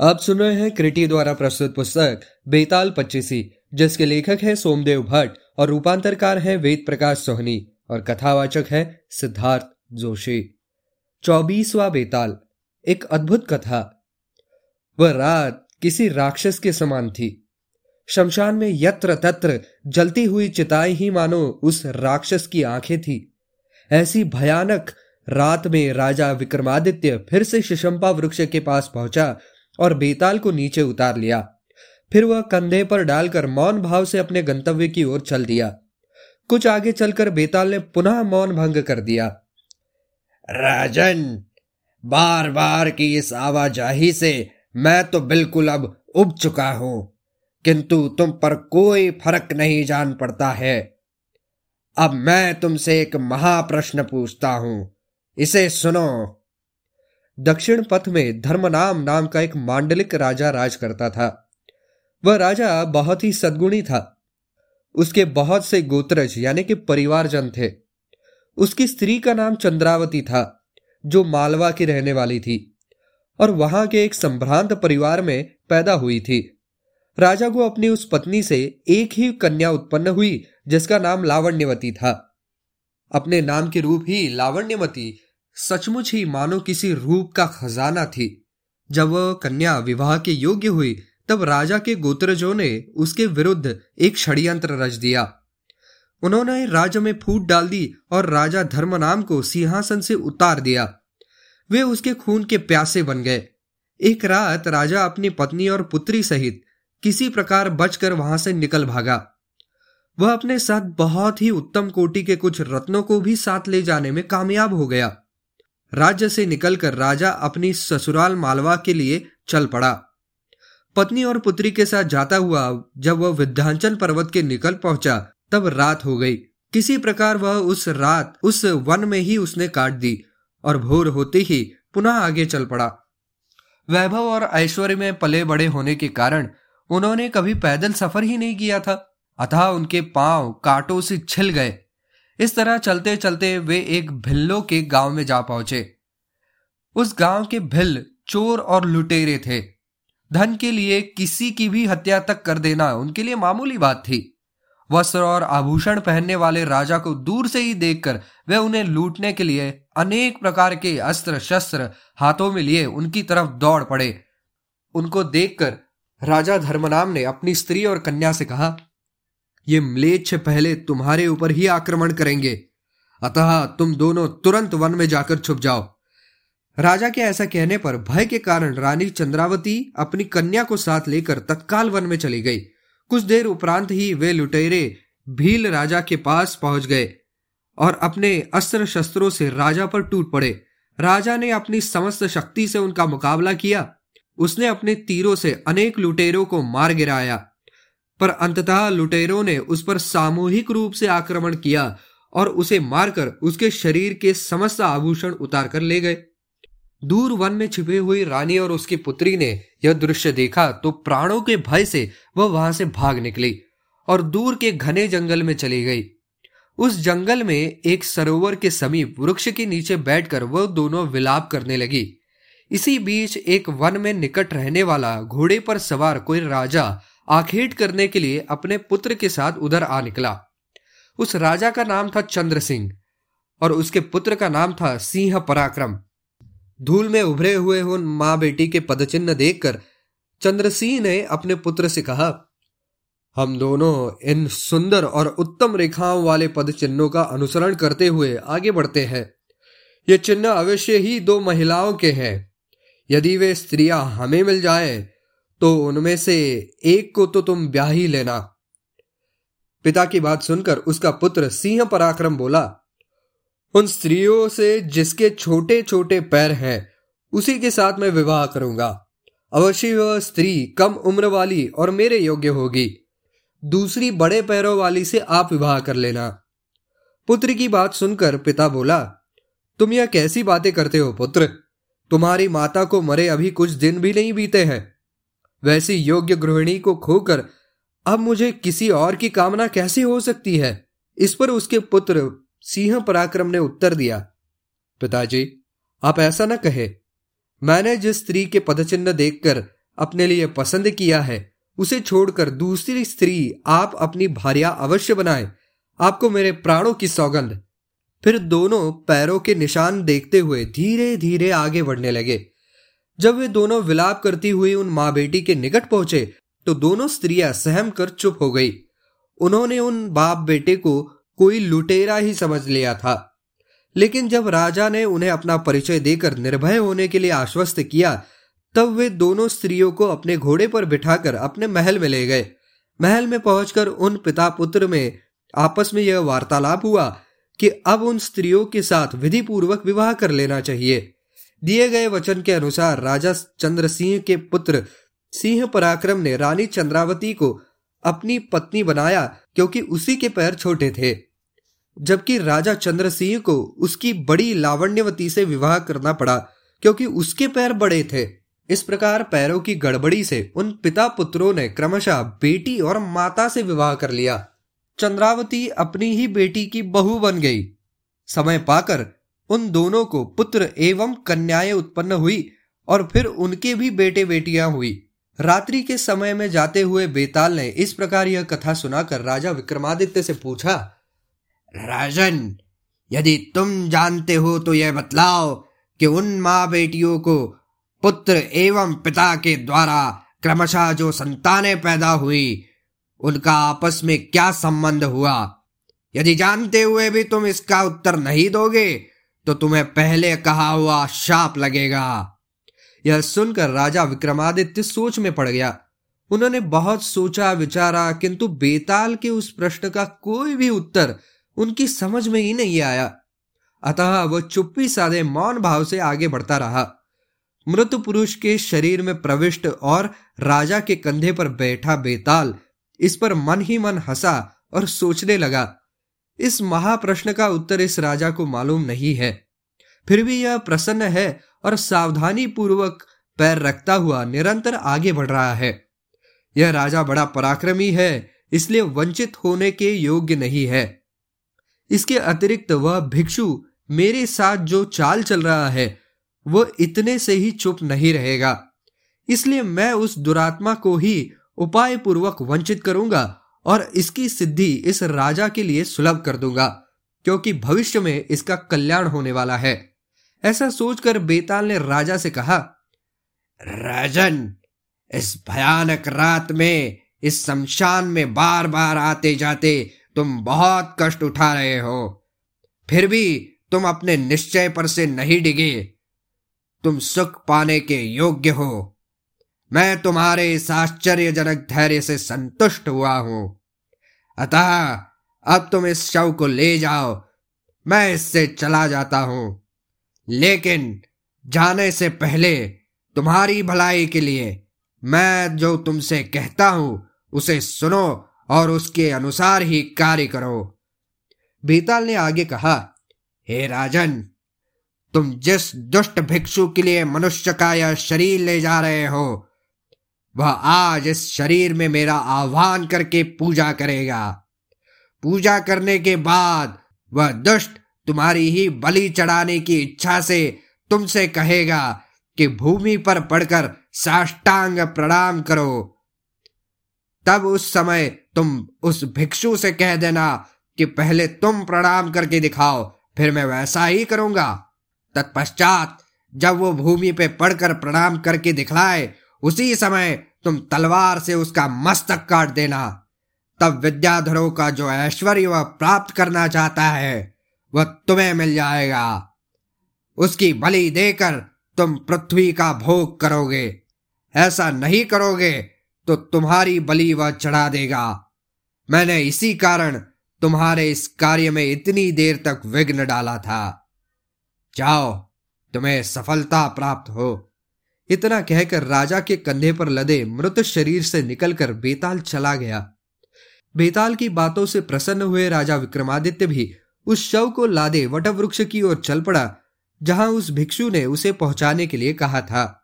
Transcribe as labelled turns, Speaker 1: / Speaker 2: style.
Speaker 1: आप सुन रहे हैं क्रिटी द्वारा प्रस्तुत पुस्तक, बेताल पच्चीसी, जिसके लेखक हैं सोमदेव भट्ट और रूपांतरकार हैं वेद प्रकाश सोहनी और कथावाचक है सिद्धार्थ जोशी। चौबीसवा बेताल, एक अद्भुत कथा। वह रात किसी राक्षस के समान थी। शमशान में यत्र तत्र जलती हुई चिताएँ ही मानो उस राक्षस की आँखें थी। ऐसी भयानक रात में राजा विक्रमादित्य फिर से शिशंपा वृक्ष के पास पहुँचा और बेताल को नीचे उतार लिया। फिर वह कंधे पर डालकर मौन भाव से अपने गंतव्य की ओर चल दिया। कुछ आगे चलकर बेताल ने पुनः मौन भंग कर दिया।
Speaker 2: राजन बार बार की इस आवाजाही से मैं तो बिल्कुल अब उब चुका हूँ, किंतु तुम पर कोई फ़र्क नहीं जान पड़ता है। अब मैं तुमसे एक महाप्रश्न पूछता हूँ, इसे सुनो।
Speaker 1: दक्षिण पथ में धर्मनाम नाम का एक मांडलिक राजा राज करता था। वह राजा बहुत ही सद्गुणी था। उसके बहुत से गोत्रज, यानी कि परिवारजन थे। उसकी स्त्री का नाम चंद्रावती था, जो मालवा की रहने वाली थी। और वहाँ के एक संभ्रांत परिवार में पैदा हुई थी। राजा को अपनी उस पत्नी से एक ही कन्या उत्पन्न हुई, जिसका नाम लावण्यवती था। अपने नाम के रूप ही लावण्यवती सचमुच ही मानो किसी रूप का खजाना थी। जब वह कन्या विवाह के योग्य हुई, तब राजा के गोत्रजों ने उसके विरुद्ध एक षड्यंत्र रच दिया। उन्होंने राज्य में फूट डाल दी और राजा धर्मनाम को सिंहासन से उतार दिया। वे उसके खून के प्यासे बन गए। एक रात राजा अपनी पत्नी और पुत्री सहित किसी प्रकार बचकर वहाँ से निकल भागा। वह अपने साथ बहुत ही उत्तम कोटि के कुछ रत्नों को भी साथ ले जाने में कामयाब हो गया। राज्य से निकलकर राजा अपनी ससुराल मालवा के लिए चल पड़ा। पत्नी और पुत्री के साथ जाता हुआ जब वह विध्यांचल पर्वत के निकल पहुँचा, तब रात हो गई। किसी प्रकार वह उस रात, उस वन में ही उसने काट दी और भोर होते ही पुनः आगे चल पड़ा। वैभव और ऐश्वर्य में पले बड़े होने के कारण उन्होंने कभी पैदल सफ़र ही नहीं किया था, अतः उनके पाँव कांटों से छिल गए। इस तरह चलते चलते वे एक भिल्लो के गाँव में जा पहुँचे। उस गाँव के भिल, चोर और लुटेरे थे। धन के लिए किसी की भी हत्या तक कर देना उनके लिए मामूली बात थी। वस्त्र और आभूषण पहनने वाले राजा को दूर से ही देखकर वे उन्हें लूटने के लिए अनेक प्रकार के अस्त्र, शस्त्र हाथों में लिए उनकी तरफ़ दौड़ पड़े। उनको देखकर राजा धर्मनाम ने अपनी स्त्री और कन्या से कहा, ये म्लेच्छ पहले तुम्हारे ऊपर ही आक्रमण करेंगे। अतः तुम दोनों तुरंत वन में जाकर छुप जाओ। राजा के ऐसा कहने पर भय के कारण रानी चंद्रावती अपनी कन्या को साथ लेकर तत्काल वन में चली गई। कुछ देर उपरांत ही वे लुटेरे भील राजा के पास पहुँच गए और अपने अस्त्र शस्त्रों से राजा पर टूट पड़े। राजा ने अपनी समस्त शक्ति से उनका मुकाबला किया। उसने अपने तीरों से अनेक लुटेरों को मार गिराया। पर अंततः लुटेरों ने उस पर सामूहिक रूप से आक्रमण किया और उसे मारकर उसके शरीर के समस्त आभूषण उतार कर ले गए। दूर वन में छिपी हुई रानी और उसकी पुत्री ने यह दृश्य देखा तो प्राणों के भय से वह वहाँ से भाग निकली और दूर के घने जंगल में चली गई। उस जंगल में एक सरोवर के समीप वृक्ष के नीचे बैठकर वह दोनों विलाप करने लगी। इसी बीच एक वन में निकट रहने वाला घोड़े पर सवार कोई राजा आखेट करने के लिए अपने पुत्र के साथ उधर आ निकला। उस राजा का नाम था चंद्र सिंह और उसके पुत्र का नाम था सिंह पराक्रम। धूल में उभरे हुए उन माँ बेटी के पदचिन्ह देखकर चंद्र सिंह ने अपने पुत्र से कहा, हम दोनों इन सुंदर और उत्तम रेखाओं वाले पद चिन्हों का अनुसरण करते हुए आगे बढ़ते हैं। ये चिन्ह अवश्य ही दो महिलाओं के हैं। यदि वे स्त्रियाँ हमें मिल जाए तो उनमें से एक को तो तुम ब्याह ही लेना। पिता की बात सुनकर उसका पुत्र सिंह पराक्रम बोला उन स्त्रियों से जिसके छोटे छोटे पैर हैं, उसी के साथ मैं विवाह करूँगा। अवश्य वह स्त्री कम उम्र वाली और मेरे योग्य होगी। दूसरी बड़े पैरों वाली से आप विवाह कर लेना। पुत्र की बात सुनकर पिता बोला, तुम यह कैसी बातें करते हो पुत्र? तुम्हारी माता को मरे अभी कुछ दिन भी नहीं बीते हैं। वैसी योग्य गृहिणी को खोकर अब मुझे किसी और की कामना कैसी हो सकती है? इस पर उसके पुत्र सिंह पराक्रम ने उत्तर दिया, पिताजी, आप ऐसा न कहे। मैंने जिस स्त्री के पदचिन्ह देखकर अपने लिए पसंद किया है, उसे छोड़कर दूसरी स्त्री आप अपनी भार्या अवश्य बनाए। आपको मेरे प्राणों की सौगंध। फिर दोनों पैरों के निशान देखते हुए धीरे धीरे आगे बढ़ने लगे। जब वे दोनों विलाप करती हुई उन माँ बेटी के निकट पहुँचे तो दोनों स्त्रियाँ सहम कर चुप हो गई। उन्होंने उन बाप बेटे को कोई लुटेरा ही समझ लिया था। लेकिन जब राजा ने उन्हें अपना परिचय देकर निर्भय होने के लिए आश्वस्त किया, तब वे दोनों स्त्रियों को अपने घोड़े पर बिठाकर अपने महल में ले गए। महल में पहुंचकर उन पिता पुत्र में आपस में यह वार्तालाप हुआ कि अब उन स्त्रियों के साथ विधि पूर्वक विवाह कर लेना चाहिए। दिए गए वचन के अनुसार राजा चंद्र सिंह के पुत्र सिंह पराक्रम ने रानी चंद्रावती को अपनी पत्नी बनाया क्योंकि उसी के पैर छोटे थे। जबकि राजा चंद्र सिंह को उसकी बड़ी लावण्यवती से विवाह करना पड़ा क्योंकि उसके पैर बड़े थे। इस प्रकार पैरों की गड़बड़ी से उन पिता पुत्रों ने क्रमशः बेटी और माता से विवाह कर लिया। चंद्रावती अपनी ही बेटी की बहू बन गई। समय पाकर उन दोनों को पुत्र एवं कन्याएँ उत्पन्न हुई और फिर उनके भी बेटे बेटियाँ हुई। रात्रि के समय में जाते हुए बेताल ने इस प्रकार यह कथा सुनाकर राजा विक्रमादित्य से पूछा,
Speaker 2: राजन, यदि तुम जानते हो तो यह बतलाओ कि उन माँ बेटियों को पुत्र एवं पिता के द्वारा क्रमशः जो संतानें पैदा हुई, उनका आपस में क्या संबंध हुआ? यदि जानते हुए भी तुम इसका उत्तर नहीं दोगे तो तुम्हें पहले कहा हुआ शाप लगेगा।
Speaker 1: यह सुनकर राजा विक्रमादित्य सोच में पड़ गया। उन्होंने बहुत सोचा, विचारा, किंतु बेताल के उस प्रश्न का कोई भी उत्तर उनकी समझ में ही नहीं आया। अतः वह चुप्पी साधे मौन भाव से आगे बढ़ता रहा। मृत पुरुष के शरीर में प्रविष्ट और राजा के कंधे पर बैठा बेताल इस पर मन ही मन हंसा और सोचने लगा। इस महाप्रश्न का उत्तर इस राजा को मालूम नहीं है। फिर भी यह प्रसन्न है और सावधानी पूर्वक पैर रखता हुआ निरंतर आगे बढ़ रहा है। यह राजा बड़ा पराक्रमी है, इसलिए वंचित होने के योग्य नहीं है। इसके अतिरिक्त वह भिक्षु मेरे साथ जो चाल चल रहा है वह इतने से ही चुप नहीं रहेगा। इसलिए मैं उस दुरात्मा को ही उपाय पूर्वक वंचित करूँगा और इसकी सिद्धि इस राजा के लिए सुलभ कर दूँगा, क्योंकि भविष्य में इसका कल्याण होने वाला है। ऐसा सोचकर बेताल ने राजा से कहा,
Speaker 2: राजन, इस भयानक रात में, इस शमशान में बार बार आते जाते तुम बहुत कष्ट उठा रहे हो। फिर भी तुम अपने निश्चय पर से नहीं डिगे। तुम सुख पाने के योग्य हो। मैं तुम्हारे इस आश्चर्यजनक धैर्य से संतुष्ट हुआ हूँ। अतः अब तुम इस शव को ले जाओ। मैं इससे चला जाता हूँ। लेकिन जाने से पहले तुम्हारी भलाई के लिए मैं जो तुमसे कहता हूँ, उसे सुनो और उसके अनुसार ही कार्य करो।
Speaker 1: बेताल ने आगे कहा,
Speaker 2: हे राजन, तुम जिस दुष्ट भिक्षु के लिए मनुष्य का यह शरीर ले जा रहे हो, वह आज इस शरीर में मेरा आह्वान करके पूजा करेगा। पूजा करने के बाद वह दुष्ट तुम्हारी ही बलि चढ़ाने की इच्छा से तुमसे कहेगा कि भूमि पर पड़कर साष्टांग प्रणाम करो। तब उस समय तुम उस भिक्षु से कह देना कि पहले तुम प्रणाम करके दिखाओ, फिर मैं वैसा ही करूँगा। तत्पश्चात जब वो भूमि पे पड़कर प्रणाम करके दिखलाए, उसी समय तुम तलवार से उसका मस्तक काट देना। तब विद्याधरों का जो ऐश्वर्य वह प्राप्त करना चाहता है वह तुम्हें मिल जाएगा। उसकी बलि देकर तुम पृथ्वी का भोग करोगे। ऐसा नहीं करोगे तो तुम्हारी बलि वह चढ़ा देगा। मैंने इसी कारण तुम्हारे इस कार्य में इतनी देर तक विघ्न डाला था। जाओ, तुम्हें सफलता प्राप्त हो।
Speaker 1: इतना कहकर राजा के कंधे पर लदे मृत शरीर से निकलकर बेताल चला गया। बेताल की बातों से प्रसन्न हुए राजा विक्रमादित्य भी उस शव को लादे वटवृक्ष की ओर चल पड़ा, जहाँ उस भिक्षु ने उसे पहुँचाने के लिए कहा था।